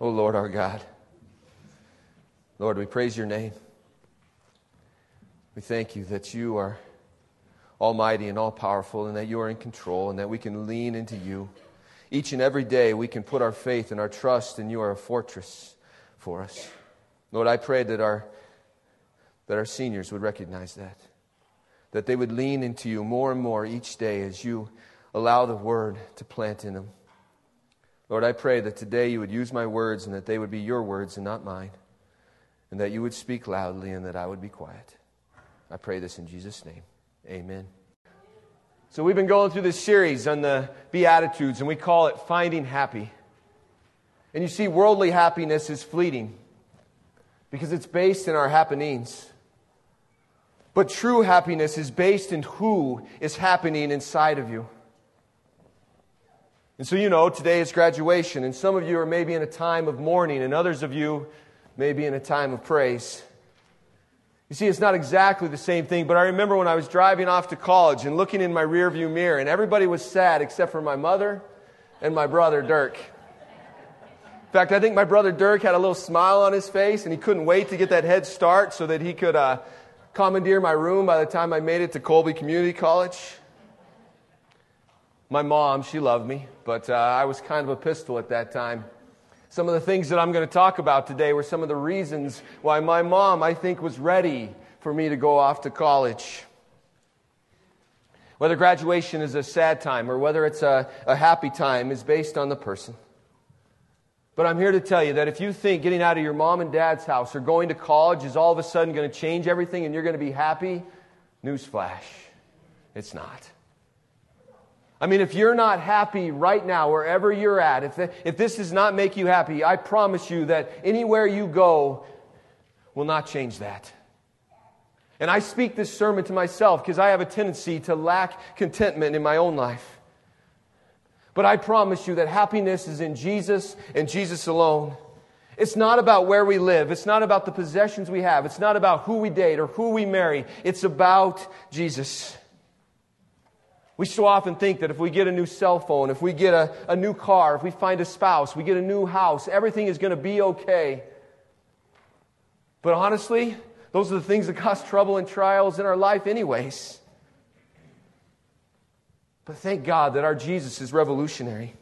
Oh Lord our God. Lord, we praise your name. We thank you that you are almighty and all powerful and that you are in control and that we can lean into you. Each and every day we can put our faith and our trust and you are a fortress for us. Lord, I pray that our, that our seniors would recognize that, that they would lean into you more and more each day as you allow the word to plant in them. Lord, I pray that today you would use my words and that they would be your words and not mine, and that you would speak loudly and that I would be quiet. I pray this in Jesus' name. Amen. So, we've been going through this series on the Beatitudes, and we call it Finding Happy. And you see, worldly happiness is fleeting because it's based in our happenings. But true happiness is based in who is happening inside of you. And so, you know, today is graduation, and some of you are maybe in a time of mourning, and others of you may be in a time of praise. You see, it's not exactly the same thing, but I remember when I was driving off to college and looking in my rearview mirror, and everybody was sad except for my mother and my brother Dirk. In fact, I think my brother Dirk had a little smile on his face, and he couldn't wait to get that head start so that he could uh, commandeer my room by the time I made it to Colby Community College. My mom, she loved me, but uh, I was kind of a pistol at that time. Some of the things that I'm going to talk about today were some of the reasons why my mom, I think, was ready for me to go off to college. Whether graduation is a sad time or whether it's a, a happy time is based on the person. But I'm here to tell you that if you think getting out of your mom and dad's house or going to college is all of a sudden going to change everything and you're going to be happy, newsflash, it's not. I mean, if you're not happy right now, wherever you're at, if, if this does not make you happy, I promise you that anywhere you go will not change that. And I speak this sermon to myself because I have a tendency to lack contentment in my own life. But I promise you that happiness is in Jesus and Jesus alone. It's not about where we live. It's not about the possessions we have. It's not about who we date or who we marry. It's about Jesus. We so often think that if we get a new cell phone, if we get a, a new car, if we find a spouse, we get a new house, everything is going to be okay. But honestly, those are the things that cause trouble and trials in our life, anyways. But thank God that our Jesus is revolutionary.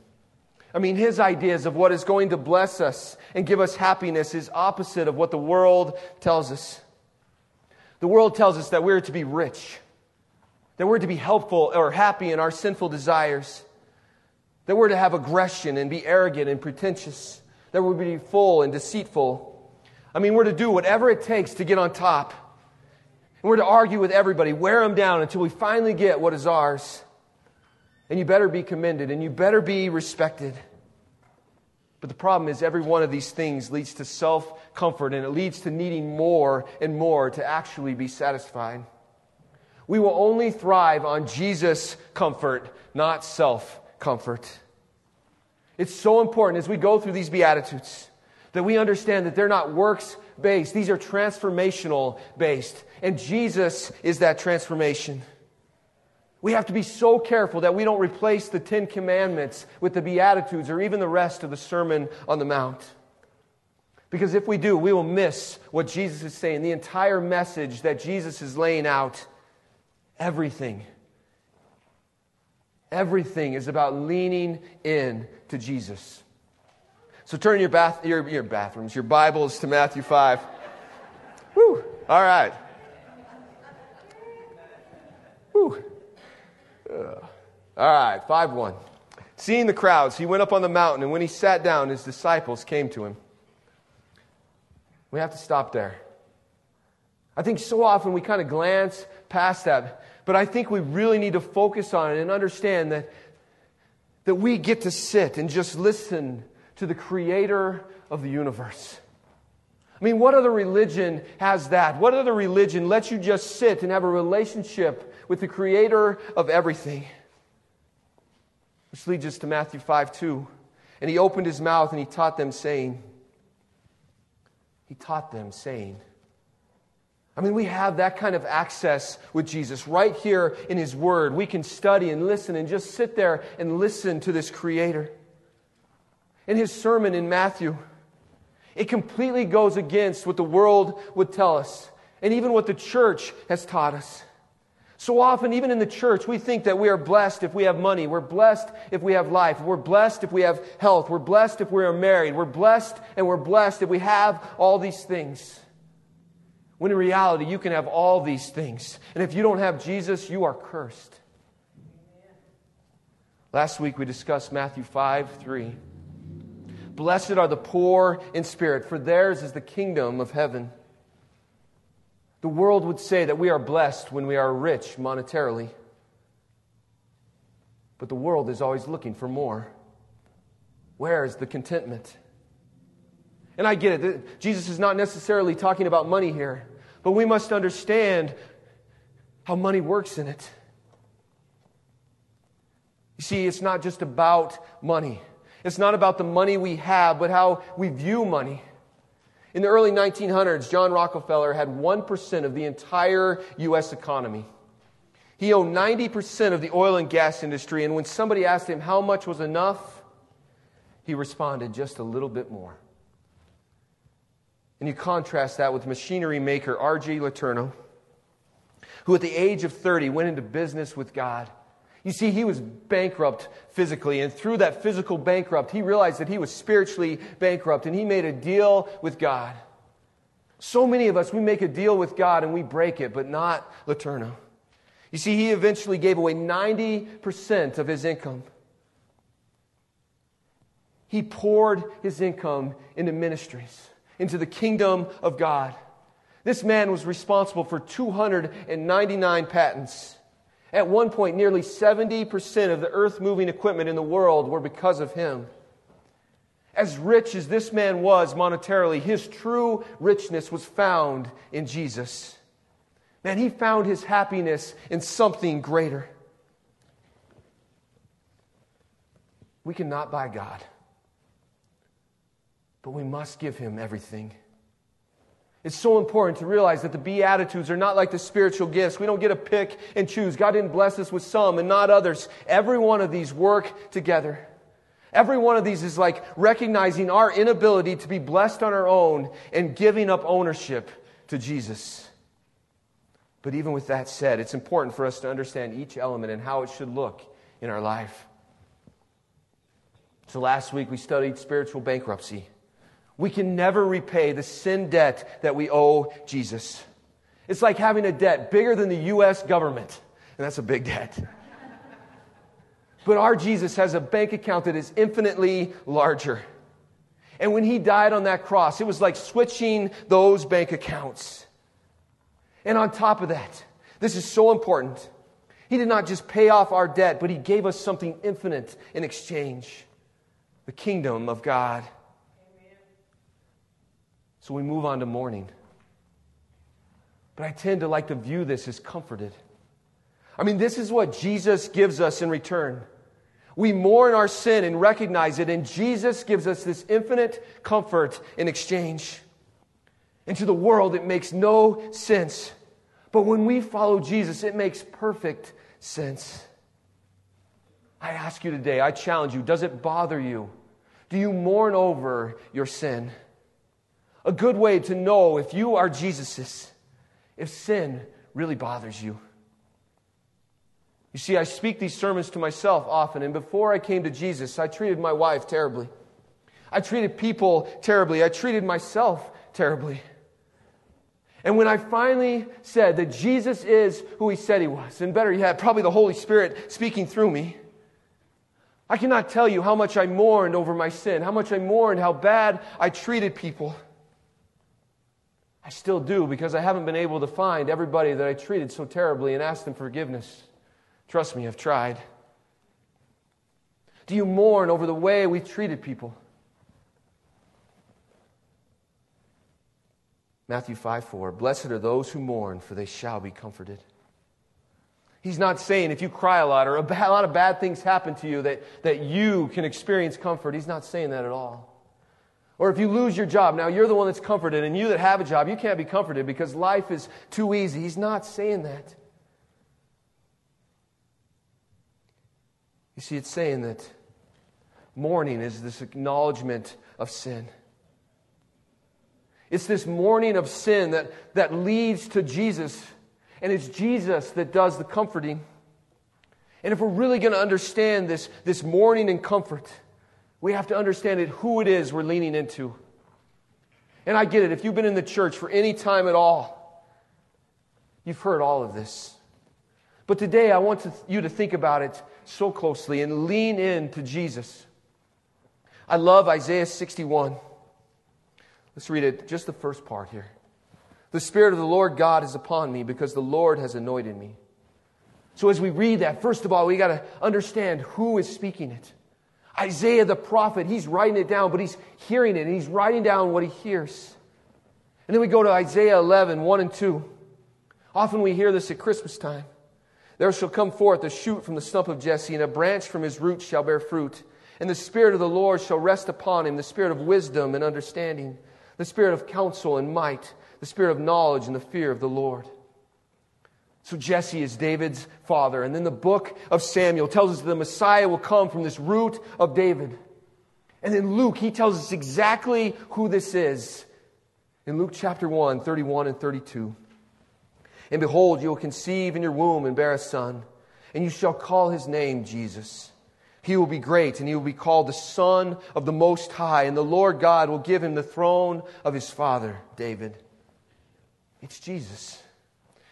I mean, his ideas of what is going to bless us and give us happiness is opposite of what the world tells us. The world tells us that we're to be rich that we're to be helpful or happy in our sinful desires, that we're to have aggression and be arrogant and pretentious, that we're to be full and deceitful. I mean, we're to do whatever it takes to get on top. And we're to argue with everybody, wear them down until we finally get what is ours. And you better be commended and you better be respected. But the problem is, every one of these things leads to self comfort and it leads to needing more and more to actually be satisfied. We will only thrive on Jesus' comfort, not self comfort. It's so important as we go through these Beatitudes that we understand that they're not works based, these are transformational based. And Jesus is that transformation. We have to be so careful that we don't replace the Ten Commandments with the Beatitudes or even the rest of the Sermon on the Mount. Because if we do, we will miss what Jesus is saying, the entire message that Jesus is laying out Everything. Everything is about leaning in to Jesus. So turn your, bath, your, your bathrooms, your Bibles to Matthew 5. Woo! All right. Woo. Uh, all right, 5 1. Seeing the crowds, he went up on the mountain, and when he sat down, his disciples came to him. We have to stop there. I think so often we kind of glance past that. But I think we really need to focus on it and understand that, that we get to sit and just listen to the creator of the universe. I mean, what other religion has that? What other religion lets you just sit and have a relationship with the creator of everything? Which leads us to Matthew 5 2. And he opened his mouth and he taught them, saying, He taught them, saying, I mean, we have that kind of access with Jesus right here in His Word. We can study and listen and just sit there and listen to this Creator. In His sermon in Matthew, It completely goes against what the world would tell us and even what the church has taught us. So often, even in the church, we think that we are blessed if we have money. We're blessed if we have life. We're blessed if we have health. We're blessed if we are married. We're blessed and we're blessed if we have all these things. When in reality, you can have all these things. And if you don't have Jesus, you are cursed. Last week we discussed Matthew 5 3. Blessed are the poor in spirit, for theirs is the kingdom of heaven. The world would say that we are blessed when we are rich monetarily. But the world is always looking for more. Where is the contentment? And I get it. Jesus is not necessarily talking about money here, but we must understand how money works in it. You see, it's not just about money. It's not about the money we have, but how we view money. In the early 1900s, John Rockefeller had 1% of the entire U.S. economy. He owned 90% of the oil and gas industry, and when somebody asked him how much was enough, he responded, just a little bit more. And you contrast that with machinery maker R.J. Letourneau, who at the age of 30 went into business with God. You see, he was bankrupt physically, and through that physical bankrupt, he realized that he was spiritually bankrupt, and he made a deal with God. So many of us, we make a deal with God and we break it, but not Letourneau. You see, he eventually gave away 90% of his income. He poured his income into ministries into the kingdom of God. This man was responsible for 299 patents. At one point, nearly 70% of the earth moving equipment in the world were because of him. As rich as this man was monetarily, his true richness was found in Jesus. Man, he found his happiness in something greater. We cannot buy God but we must give him everything. It's so important to realize that the Beatitudes are not like the spiritual gifts. We don't get to pick and choose. God didn't bless us with some and not others. Every one of these work together. Every one of these is like recognizing our inability to be blessed on our own and giving up ownership to Jesus. But even with that said, it's important for us to understand each element and how it should look in our life. So last week we studied spiritual bankruptcy. We can never repay the sin debt that we owe Jesus. It's like having a debt bigger than the U.S. government, and that's a big debt. But our Jesus has a bank account that is infinitely larger. And when he died on that cross, it was like switching those bank accounts. And on top of that, this is so important. He did not just pay off our debt, but he gave us something infinite in exchange the kingdom of God. So we move on to mourning. But I tend to like to view this as comforted. I mean, this is what Jesus gives us in return. We mourn our sin and recognize it, and Jesus gives us this infinite comfort in exchange. And to the world, it makes no sense. But when we follow Jesus, it makes perfect sense. I ask you today, I challenge you, does it bother you? Do you mourn over your sin? A good way to know if you are Jesus's, if sin really bothers you. You see, I speak these sermons to myself often, and before I came to Jesus, I treated my wife terribly. I treated people terribly. I treated myself terribly. And when I finally said that Jesus is who he said he was, and better yet, probably the Holy Spirit speaking through me, I cannot tell you how much I mourned over my sin, how much I mourned how bad I treated people. I still do because I haven't been able to find everybody that I treated so terribly and ask them forgiveness. Trust me, I've tried. Do you mourn over the way we've treated people? Matthew 5 4. Blessed are those who mourn, for they shall be comforted. He's not saying if you cry a lot or a lot of bad things happen to you that, that you can experience comfort. He's not saying that at all. Or if you lose your job, now you're the one that's comforted, and you that have a job, you can't be comforted because life is too easy. He's not saying that. You see, it's saying that mourning is this acknowledgement of sin. It's this mourning of sin that, that leads to Jesus, and it's Jesus that does the comforting. And if we're really going to understand this, this mourning and comfort, we have to understand it, who it is we're leaning into. And I get it. If you've been in the church for any time at all, you've heard all of this. But today I want to, you to think about it so closely and lean in to Jesus. I love Isaiah 61. Let's read it, just the first part here. The Spirit of the Lord God is upon me because the Lord has anointed me. So as we read that, first of all, we got to understand who is speaking it. Isaiah the prophet, he's writing it down, but he's hearing it and he's writing down what he hears. And then we go to Isaiah 11, 1 and 2. Often we hear this at Christmas time. There shall come forth a shoot from the stump of Jesse, and a branch from his roots shall bear fruit. And the Spirit of the Lord shall rest upon him, the Spirit of wisdom and understanding, the Spirit of counsel and might, the Spirit of knowledge and the fear of the Lord. So Jesse is David's father. And then the book of Samuel tells us the Messiah will come from this root of David. And then Luke, he tells us exactly who this is. In Luke chapter 1, 31 and 32. And behold, you will conceive in your womb and bear a son, and you shall call his name Jesus. He will be great, and he will be called the Son of the Most High, and the Lord God will give him the throne of his father, David. It's Jesus.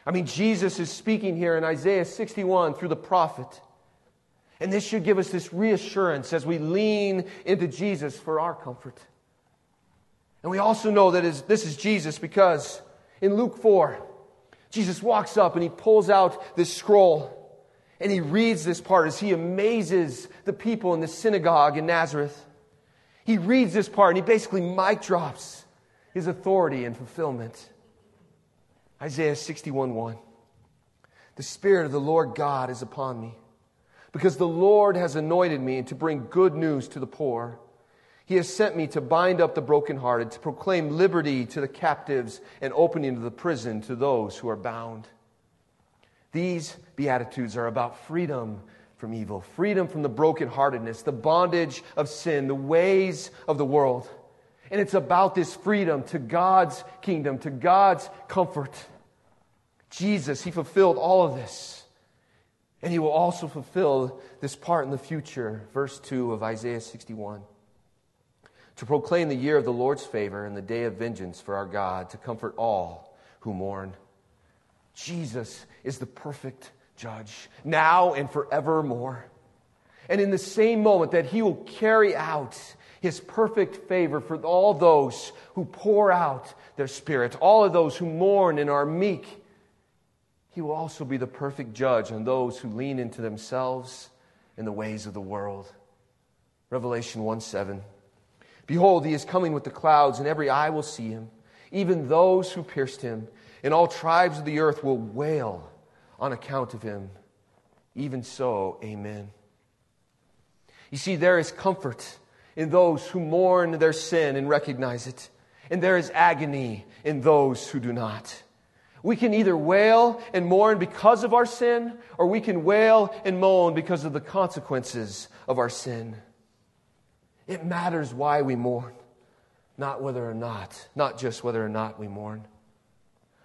I mean, Jesus is speaking here in Isaiah 61 through the prophet. And this should give us this reassurance as we lean into Jesus for our comfort. And we also know that this is Jesus because in Luke 4, Jesus walks up and he pulls out this scroll and he reads this part as he amazes the people in the synagogue in Nazareth. He reads this part and he basically mic drops his authority and fulfillment. Isaiah 61 1. The Spirit of the Lord God is upon me, because the Lord has anointed me to bring good news to the poor. He has sent me to bind up the brokenhearted, to proclaim liberty to the captives, and opening of the prison to those who are bound. These Beatitudes are about freedom from evil, freedom from the brokenheartedness, the bondage of sin, the ways of the world. And it's about this freedom to God's kingdom, to God's comfort. Jesus, He fulfilled all of this. And He will also fulfill this part in the future. Verse 2 of Isaiah 61. To proclaim the year of the Lord's favor and the day of vengeance for our God, to comfort all who mourn. Jesus is the perfect judge, now and forevermore. And in the same moment that He will carry out his perfect favor for all those who pour out their spirit, all of those who mourn and are meek. He will also be the perfect judge on those who lean into themselves in the ways of the world. Revelation 1 7. Behold, he is coming with the clouds, and every eye will see him, even those who pierced him, and all tribes of the earth will wail on account of him. Even so, amen. You see, there is comfort in those who mourn their sin and recognize it. And there is agony in those who do not. We can either wail and mourn because of our sin, or we can wail and moan because of the consequences of our sin. It matters why we mourn, not whether or not, not just whether or not we mourn.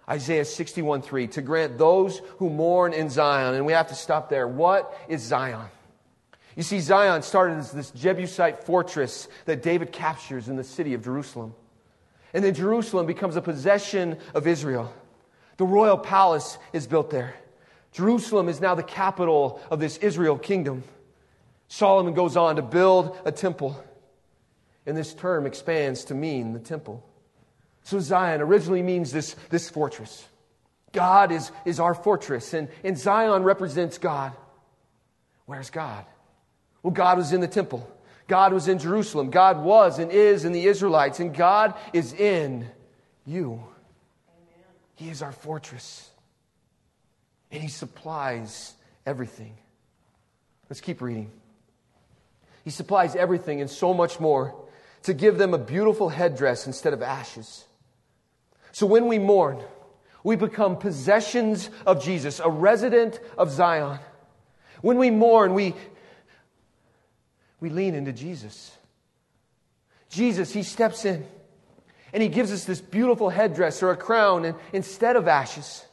Isaiah 61 3, to grant those who mourn in Zion. And we have to stop there. What is Zion? You see, Zion started as this Jebusite fortress that David captures in the city of Jerusalem. And then Jerusalem becomes a possession of Israel. The royal palace is built there. Jerusalem is now the capital of this Israel kingdom. Solomon goes on to build a temple. And this term expands to mean the temple. So Zion originally means this, this fortress. God is, is our fortress, and, and Zion represents God. Where's God? Well, God was in the temple. God was in Jerusalem. God was and is in the Israelites. And God is in you. Amen. He is our fortress. And He supplies everything. Let's keep reading. He supplies everything and so much more to give them a beautiful headdress instead of ashes. So when we mourn, we become possessions of Jesus, a resident of Zion. When we mourn, we we lean into Jesus. Jesus, He steps in And he gives us this beautiful headdress or a crown and, instead of ashes.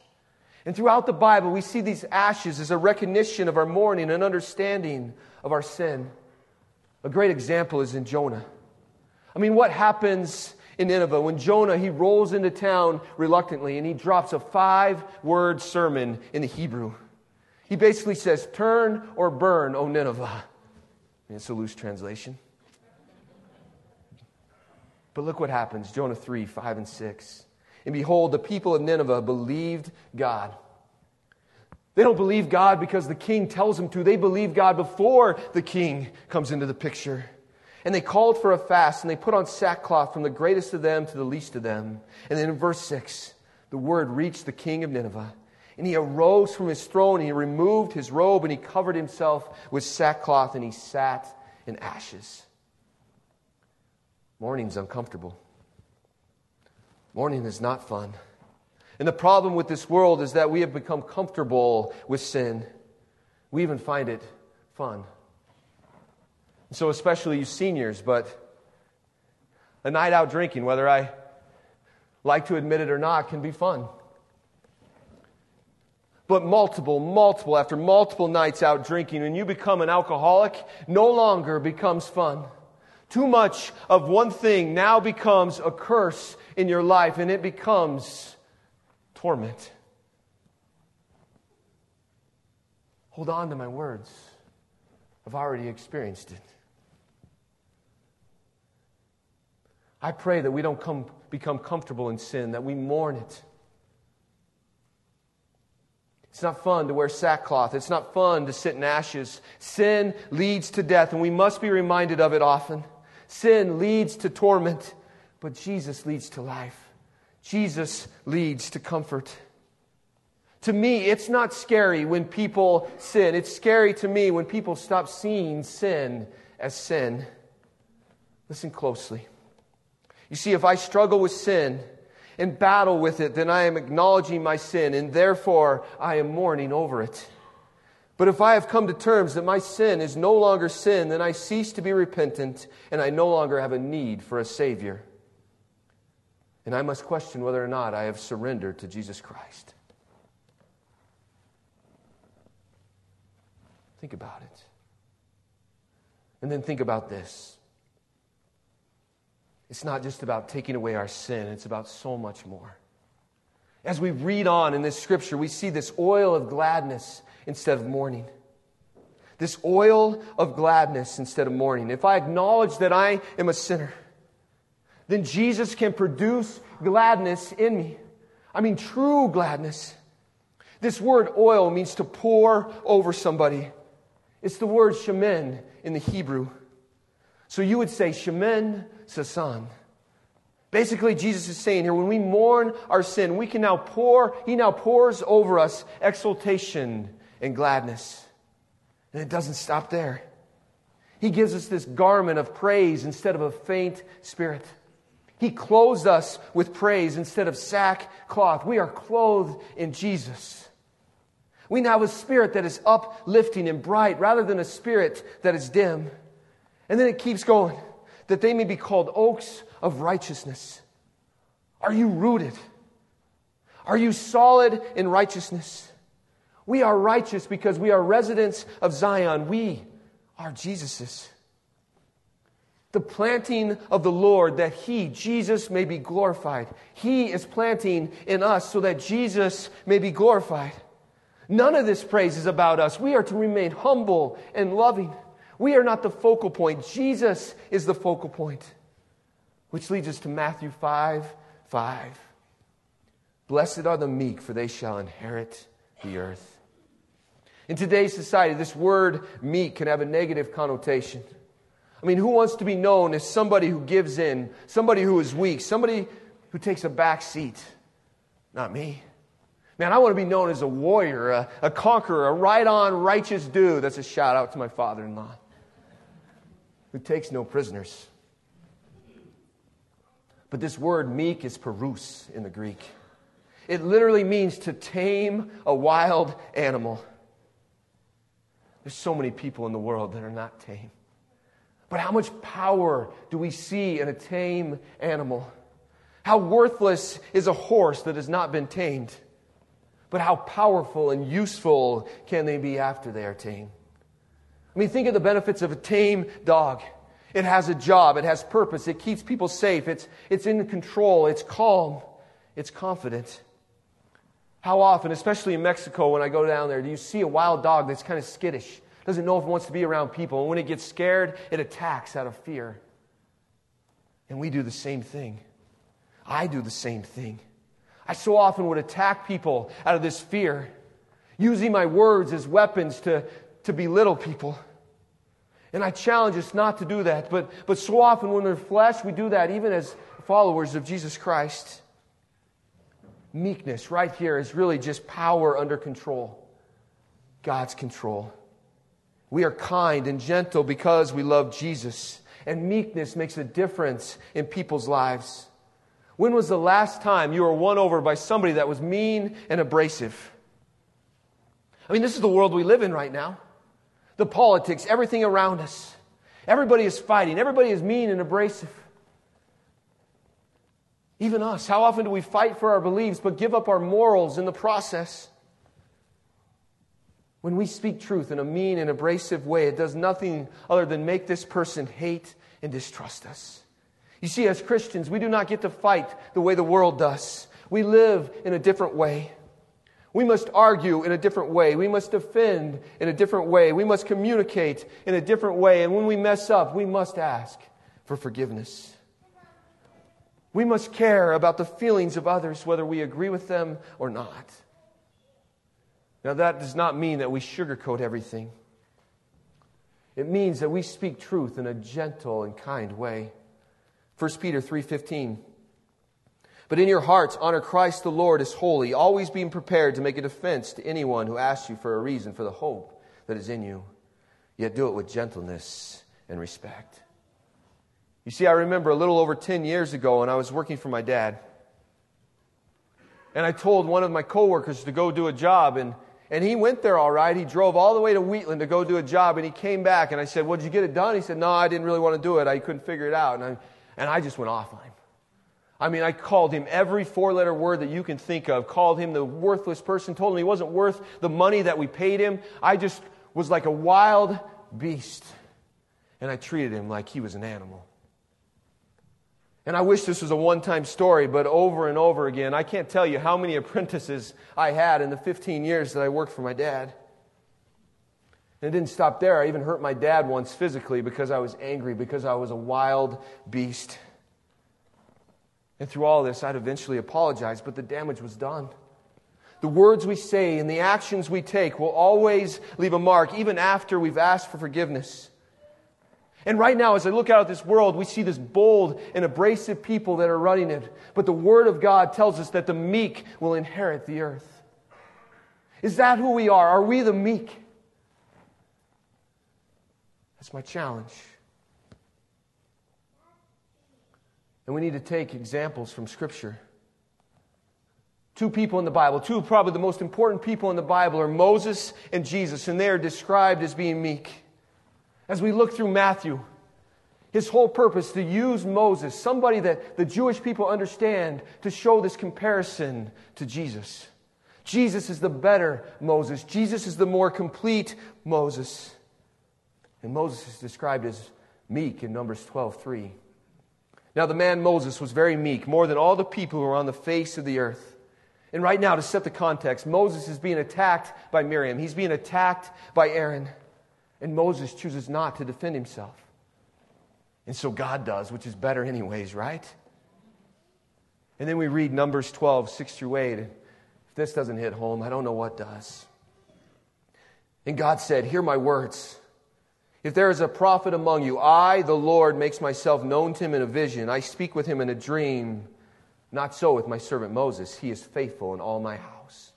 And throughout the Bible, we see these ashes as a recognition of our mourning and understanding of our sin. A great example is in Jonah. I mean, what happens in Nineveh when Jonah he rolls into town reluctantly and he drops a five-word sermon in the Hebrew. He basically says, "Turn or burn, O Nineveh." It's a loose translation. But look what happens Jonah 3 5 and 6. And behold, the people of Nineveh believed God. They don't believe God because the king tells them to. They believe God before the king comes into the picture. And they called for a fast and they put on sackcloth from the greatest of them to the least of them. And then in verse 6, the word reached the king of Nineveh. And he arose from his throne and he removed his robe and he covered himself with sackcloth and he sat in ashes. Mourning's uncomfortable. Mourning is not fun. And the problem with this world is that we have become comfortable with sin. We even find it fun. And so, especially you seniors, but a night out drinking, whether I like to admit it or not, can be fun. But multiple, multiple, after multiple nights out drinking, and you become an alcoholic, no longer becomes fun. Too much of one thing now becomes a curse in your life, and it becomes torment. Hold on to my words. I've already experienced it. I pray that we don't come, become comfortable in sin, that we mourn it. It's not fun to wear sackcloth. It's not fun to sit in ashes. Sin leads to death, and we must be reminded of it often. Sin leads to torment, but Jesus leads to life. Jesus leads to comfort. To me, it's not scary when people sin. It's scary to me when people stop seeing sin as sin. Listen closely. You see, if I struggle with sin and battle with it, then I am acknowledging my sin, and therefore I am mourning over it. But if I have come to terms that my sin is no longer sin, then I cease to be repentant and I no longer have a need for a Savior. And I must question whether or not I have surrendered to Jesus Christ. Think about it. And then think about this. It's not just about taking away our sin, it's about so much more. As we read on in this scripture, we see this oil of gladness instead of mourning. This oil of gladness instead of mourning. If I acknowledge that I am a sinner, then Jesus can produce gladness in me. I mean, true gladness. This word oil means to pour over somebody. It's the word shemen in the Hebrew. So you would say shemen sasan. Basically, Jesus is saying here, when we mourn our sin, we can now pour, He now pours over us exultation and gladness. And it doesn't stop there. He gives us this garment of praise instead of a faint spirit. He clothes us with praise instead of sackcloth. We are clothed in Jesus. We now have a spirit that is uplifting and bright rather than a spirit that is dim. And then it keeps going that they may be called oaks of righteousness. Are you rooted? Are you solid in righteousness? We are righteous because we are residents of Zion. We are Jesus's. The planting of the Lord that He, Jesus, may be glorified. He is planting in us so that Jesus may be glorified. None of this praise is about us. We are to remain humble and loving. We are not the focal point. Jesus is the focal point. Which leads us to Matthew 5 5. Blessed are the meek, for they shall inherit the earth. In today's society, this word meek can have a negative connotation. I mean, who wants to be known as somebody who gives in, somebody who is weak, somebody who takes a back seat? Not me. Man, I want to be known as a warrior, a, a conqueror, a right on, righteous dude. That's a shout out to my father in law who takes no prisoners. But this word meek is praus in the Greek. It literally means to tame a wild animal. There's so many people in the world that are not tame. But how much power do we see in a tame animal? How worthless is a horse that has not been tamed? But how powerful and useful can they be after they are tamed? I mean, think of the benefits of a tame dog. It has a job, it has purpose, it keeps people safe, it's, it's in control, it's calm, it's confident. How often, especially in Mexico when I go down there, do you see a wild dog that's kind of skittish, doesn't know if it wants to be around people, and when it gets scared, it attacks out of fear? And we do the same thing. I do the same thing. I so often would attack people out of this fear, using my words as weapons to, to belittle people. And I challenge us not to do that. But, but so often when we're flesh, we do that even as followers of Jesus Christ. Meekness, right here, is really just power under control. God's control. We are kind and gentle because we love Jesus. And meekness makes a difference in people's lives. When was the last time you were won over by somebody that was mean and abrasive? I mean, this is the world we live in right now the politics, everything around us. Everybody is fighting, everybody is mean and abrasive. Even us. How often do we fight for our beliefs but give up our morals in the process? When we speak truth in a mean and abrasive way, it does nothing other than make this person hate and distrust us. You see, as Christians, we do not get to fight the way the world does. We live in a different way. We must argue in a different way. We must defend in a different way. We must communicate in a different way. And when we mess up, we must ask for forgiveness. We must care about the feelings of others, whether we agree with them or not. Now, that does not mean that we sugarcoat everything. It means that we speak truth in a gentle and kind way. 1 Peter 3:15 but in your hearts, honor Christ the Lord as holy, always being prepared to make a defense to anyone who asks you for a reason for the hope that is in you. Yet do it with gentleness and respect. You see, I remember a little over 10 years ago when I was working for my dad. And I told one of my coworkers to go do a job, and, and he went there all right. He drove all the way to Wheatland to go do a job, and he came back, and I said, Well, did you get it done? He said, No, I didn't really want to do it. I couldn't figure it out. And I, and I just went off on him. I mean, I called him every four letter word that you can think of, called him the worthless person, told him he wasn't worth the money that we paid him. I just was like a wild beast. And I treated him like he was an animal. And I wish this was a one time story, but over and over again, I can't tell you how many apprentices I had in the 15 years that I worked for my dad. And it didn't stop there. I even hurt my dad once physically because I was angry, because I was a wild beast. And through all this, I'd eventually apologize, but the damage was done. The words we say and the actions we take will always leave a mark, even after we've asked for forgiveness. And right now, as I look out at this world, we see this bold and abrasive people that are running it. But the Word of God tells us that the meek will inherit the earth. Is that who we are? Are we the meek? That's my challenge. And we need to take examples from Scripture. Two people in the Bible, two probably the most important people in the Bible are Moses and Jesus, and they are described as being meek. As we look through Matthew, his whole purpose to use Moses, somebody that the Jewish people understand, to show this comparison to Jesus. Jesus is the better Moses. Jesus is the more complete Moses. And Moses is described as meek in Numbers 12 3. Now, the man Moses was very meek, more than all the people who were on the face of the earth. And right now, to set the context, Moses is being attacked by Miriam. He's being attacked by Aaron. And Moses chooses not to defend himself. And so God does, which is better, anyways, right? And then we read Numbers 12, 6 through 8. If this doesn't hit home, I don't know what does. And God said, Hear my words. If there is a prophet among you, I, the Lord, makes myself known to him in a vision. I speak with him in a dream. Not so with my servant Moses. He is faithful in all my house.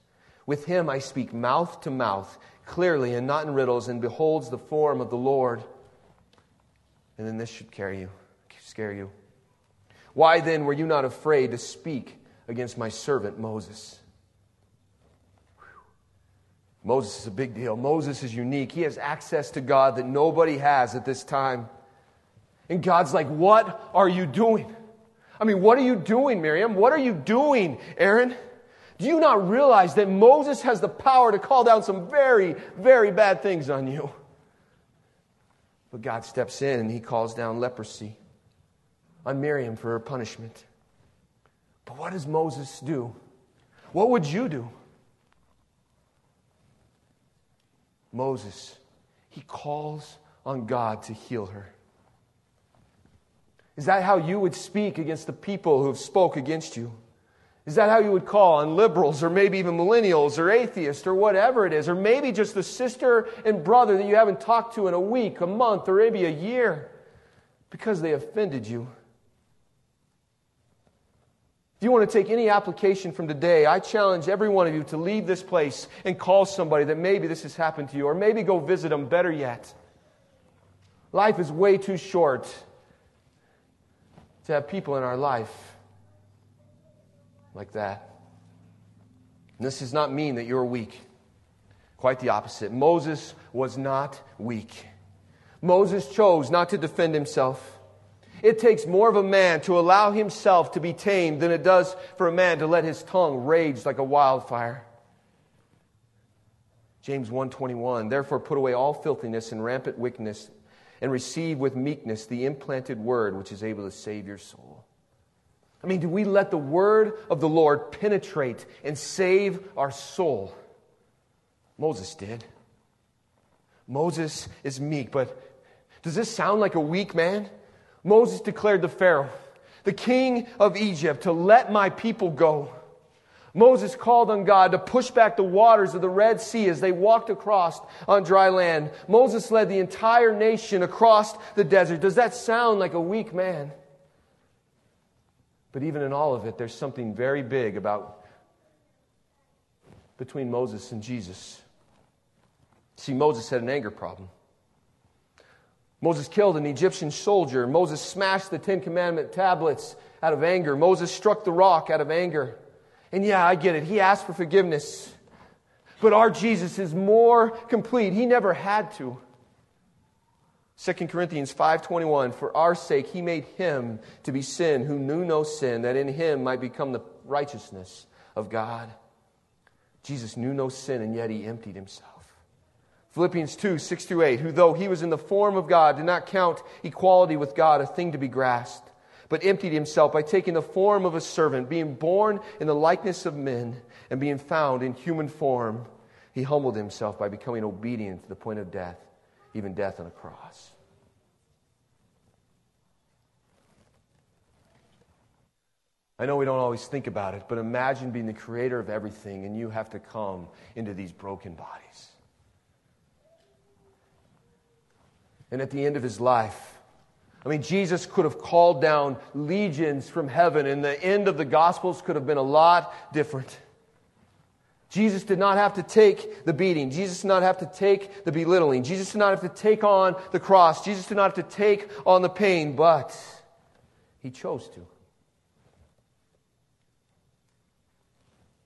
With him I speak mouth to mouth, clearly and not in riddles, and beholds the form of the Lord. And then this should carry you, scare you. Why then were you not afraid to speak against my servant Moses? Moses is a big deal. Moses is unique. He has access to God that nobody has at this time. And God's like, What are you doing? I mean, what are you doing, Miriam? What are you doing, Aaron? Do you not realize that Moses has the power to call down some very, very bad things on you? But God steps in and he calls down leprosy on Miriam for her punishment. But what does Moses do? What would you do? Moses, he calls on God to heal her. Is that how you would speak against the people who have spoke against you? Is that how you would call on liberals or maybe even millennials or atheists or whatever it is? Or maybe just the sister and brother that you haven't talked to in a week, a month, or maybe a year because they offended you? If you want to take any application from today, I challenge every one of you to leave this place and call somebody that maybe this has happened to you, or maybe go visit them, better yet. Life is way too short to have people in our life like that. And this does not mean that you're weak. Quite the opposite. Moses was not weak. Moses chose not to defend himself. It takes more of a man to allow himself to be tamed than it does for a man to let his tongue rage like a wildfire. James 1:21 Therefore put away all filthiness and rampant wickedness and receive with meekness the implanted word which is able to save your soul. I mean, do we let the word of the Lord penetrate and save our soul? Moses did. Moses is meek, but does this sound like a weak man? Moses declared to Pharaoh, the king of Egypt, to let my people go. Moses called on God to push back the waters of the Red Sea as they walked across on dry land. Moses led the entire nation across the desert. Does that sound like a weak man? But even in all of it, there's something very big about between Moses and Jesus. See, Moses had an anger problem. Moses killed an Egyptian soldier. Moses smashed the Ten Commandment tablets out of anger. Moses struck the rock out of anger. And yeah, I get it. He asked for forgiveness. But our Jesus is more complete. He never had to. 2 Corinthians 5:21 For our sake he made him to be sin who knew no sin that in him might become the righteousness of God. Jesus knew no sin and yet he emptied himself. Philippians 2 6 through 8, who though he was in the form of God, did not count equality with God a thing to be grasped, but emptied himself by taking the form of a servant, being born in the likeness of men, and being found in human form. He humbled himself by becoming obedient to the point of death, even death on a cross. I know we don't always think about it, but imagine being the creator of everything and you have to come into these broken bodies. And at the end of his life. I mean, Jesus could have called down legions from heaven, and the end of the Gospels could have been a lot different. Jesus did not have to take the beating. Jesus did not have to take the belittling. Jesus did not have to take on the cross. Jesus did not have to take on the pain, but he chose to.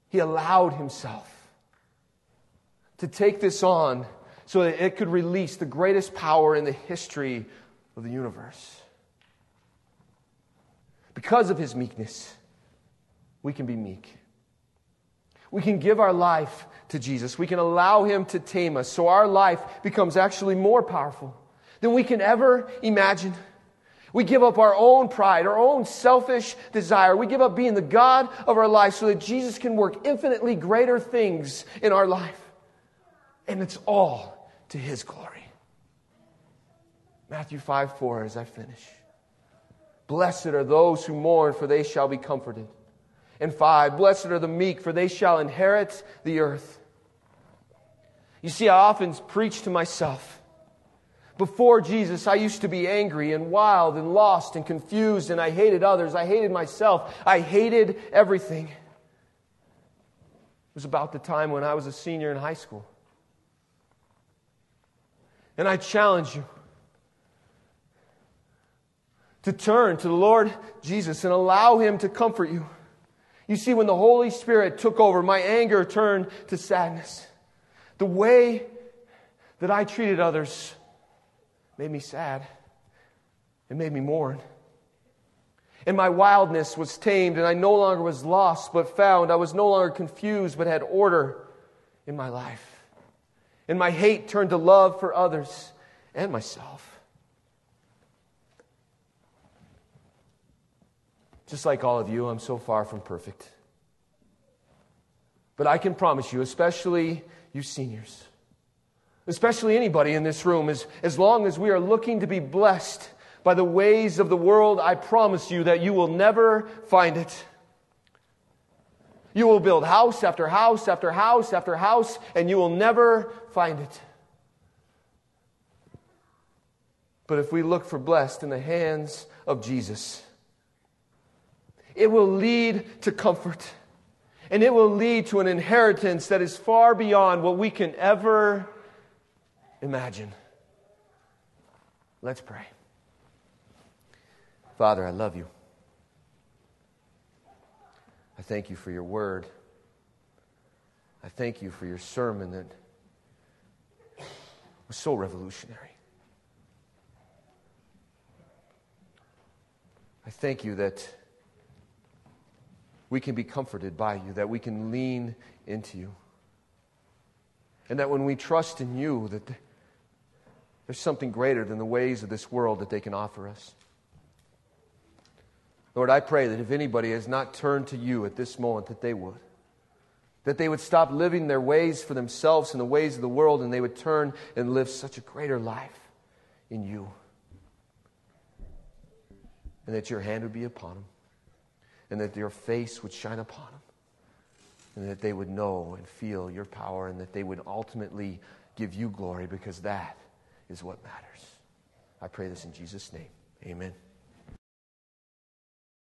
He allowed himself to take this on so that it could release the greatest power in the history of the universe. Because of his meekness, we can be meek. We can give our life to Jesus. We can allow him to tame us so our life becomes actually more powerful than we can ever imagine. We give up our own pride, our own selfish desire. We give up being the God of our life so that Jesus can work infinitely greater things in our life. And it's all to his glory. Matthew 5 4 as I finish. Blessed are those who mourn, for they shall be comforted. And 5 Blessed are the meek, for they shall inherit the earth. You see, I often preach to myself. Before Jesus, I used to be angry and wild and lost and confused, and I hated others. I hated myself. I hated everything. It was about the time when I was a senior in high school. And I challenge you to turn to the Lord Jesus and allow Him to comfort you. You see, when the Holy Spirit took over, my anger turned to sadness. The way that I treated others made me sad. It made me mourn. And my wildness was tamed, and I no longer was lost but found. I was no longer confused but had order in my life. And my hate turned to love for others and myself. Just like all of you, I'm so far from perfect. But I can promise you, especially you seniors, especially anybody in this room, as, as long as we are looking to be blessed by the ways of the world, I promise you that you will never find it. You will build house after house after house after house, and you will never find it. But if we look for blessed in the hands of Jesus, it will lead to comfort. And it will lead to an inheritance that is far beyond what we can ever imagine. Let's pray. Father, I love you. Thank you for your word. I thank you for your sermon that was so revolutionary. I thank you that we can be comforted by you, that we can lean into you. And that when we trust in you, that there's something greater than the ways of this world that they can offer us. Lord, I pray that if anybody has not turned to you at this moment, that they would. That they would stop living their ways for themselves and the ways of the world, and they would turn and live such a greater life in you. And that your hand would be upon them and that your face would shine upon them, and that they would know and feel your power, and that they would ultimately give you glory because that is what matters. I pray this in Jesus' name. Amen.